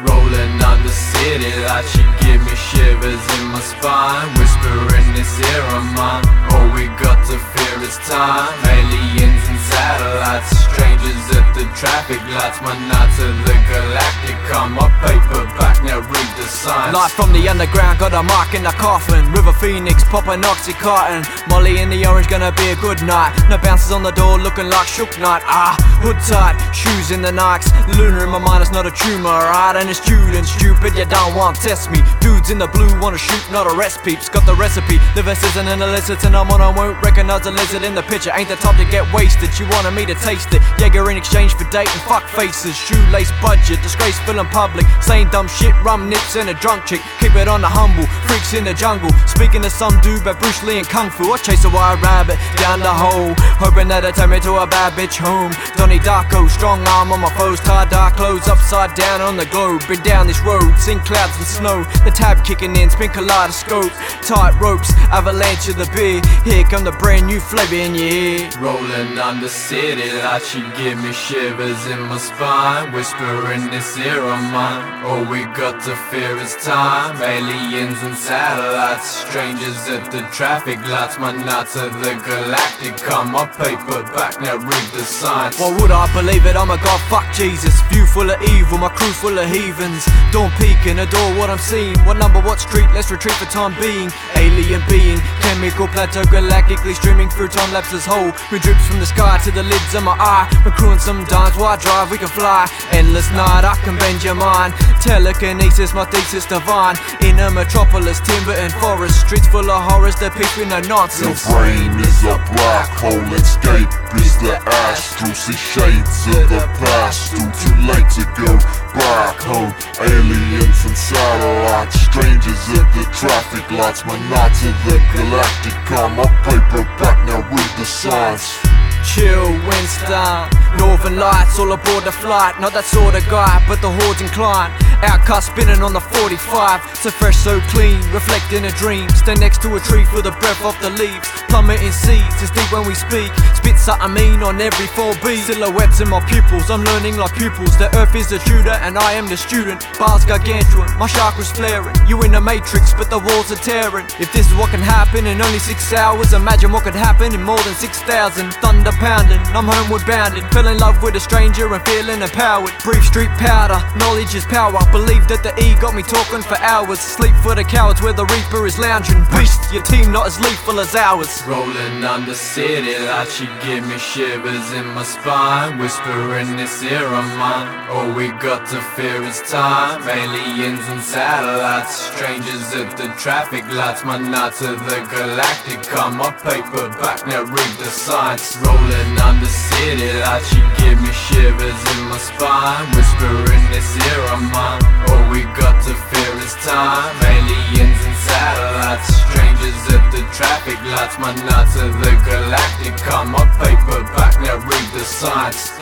Rolling on the city lights, she give me shivers in my spine. Whispering this ear of mine All we got to fear is time. Aliens and satellites Strangers at the traffic lights My nights of the galactic Light from the underground, got a mark in the coffin. River Phoenix, popping oxycontin. Molly in the orange, gonna be a good night. No bouncers on the door, looking like shook night. Ah, hood tight, shoes in the Nikes. Lunar in my mind, it's not a tumor, right? And it's student, stupid, you don't want test me. Dudes in the blue wanna shoot, not arrest peeps. Got the recipe, the vest isn't an illicit And I'm on, I won't recognize the lizard in the picture. Ain't the type to get wasted, you wanted me to taste it. Jaeger in exchange for dating, fuck faces. Shoelace budget, disgraceful in public. Saying dumb shit, rum nips and a drunk chick Keep it on the humble, freaks in the jungle Speaking to some dude about Bruce Lee and Kung Fu. I chase a wild rabbit down the hole Hoping that it turn me to a bad bitch home. Donnie Darko, strong arm on my foes Tie dark clothes upside down on the globe. Been down this road, seen clouds and snow. The tab kicking in, spin kaleidoscope. Tight ropes, avalanche of the beer. Here come the brand new flavor in your ear. Rolling on the city lights, she give me shivers in my spine. Whispering this ear of mine. All we got to fear is time Aliens and satellites Strangers at the traffic lights My nights of the galactic Come my paperback, now read the signs Why would I believe it? I'm a god, fuck Jesus View full of evil, my crew full of heathens. Don't peek and adore what I'm seeing What number, what street, let's retreat for time being. Alien being, chemical plateau Galactically streaming through time lapses whole. We drips from the sky to the lids of my eye? We're crewing sometimes, while I drive? We can fly. Endless night, I can bend your mind. Telekinesis, my thesis In a metropolis, timber and forest Streets full of horrors, with no Your brain is a black hole, escape is the astral See shades of the past, still too late to go back home Aliens and satellites, strangers at the traffic lights My nights of the galactic on my paperback, now read the signs Chill, Winston. Northern lights all aboard the flight. Not that sort of guy, but the hordes incline. OutKast spinning on the 45. So fresh, so clean, reflecting a dream. Stand next to a tree, feel the breath of the leaves. Plummeting seeds, it's deep when we speak. Spit something mean on every 4B. Silhouettes in my pupils, I'm learning like pupils. The earth is the tutor, and I am the student. Bars gargantuan, my chakras flaring. You in the matrix, but the walls are tearing. If this is what can happen in only six hours, imagine what could happen in more than 6,000. Thunder pounding, I'm homeward bounding. Fell in love with a stranger and feeling empowered. Brief street powder, knowledge is power. Believe that the E got me talking for hours. Sleep for the cowards where the Reaper is lounging. Beast, your team not as lethal as ours. Rolling on the city lights, she give me shivers in my spine. Whispering this ear of mine. All we got to fear is time. Aliens and satellites Strangers at the traffic lights. My nights of the galactic On my paperback, now read the signs Rolling on the city lights, she give me shivers in my spine. Whispering this ear of mine All we got to fear is time. Aliens and satellites Strangers at the traffic lights. My nights of the galactic. On my paperback, now read the signs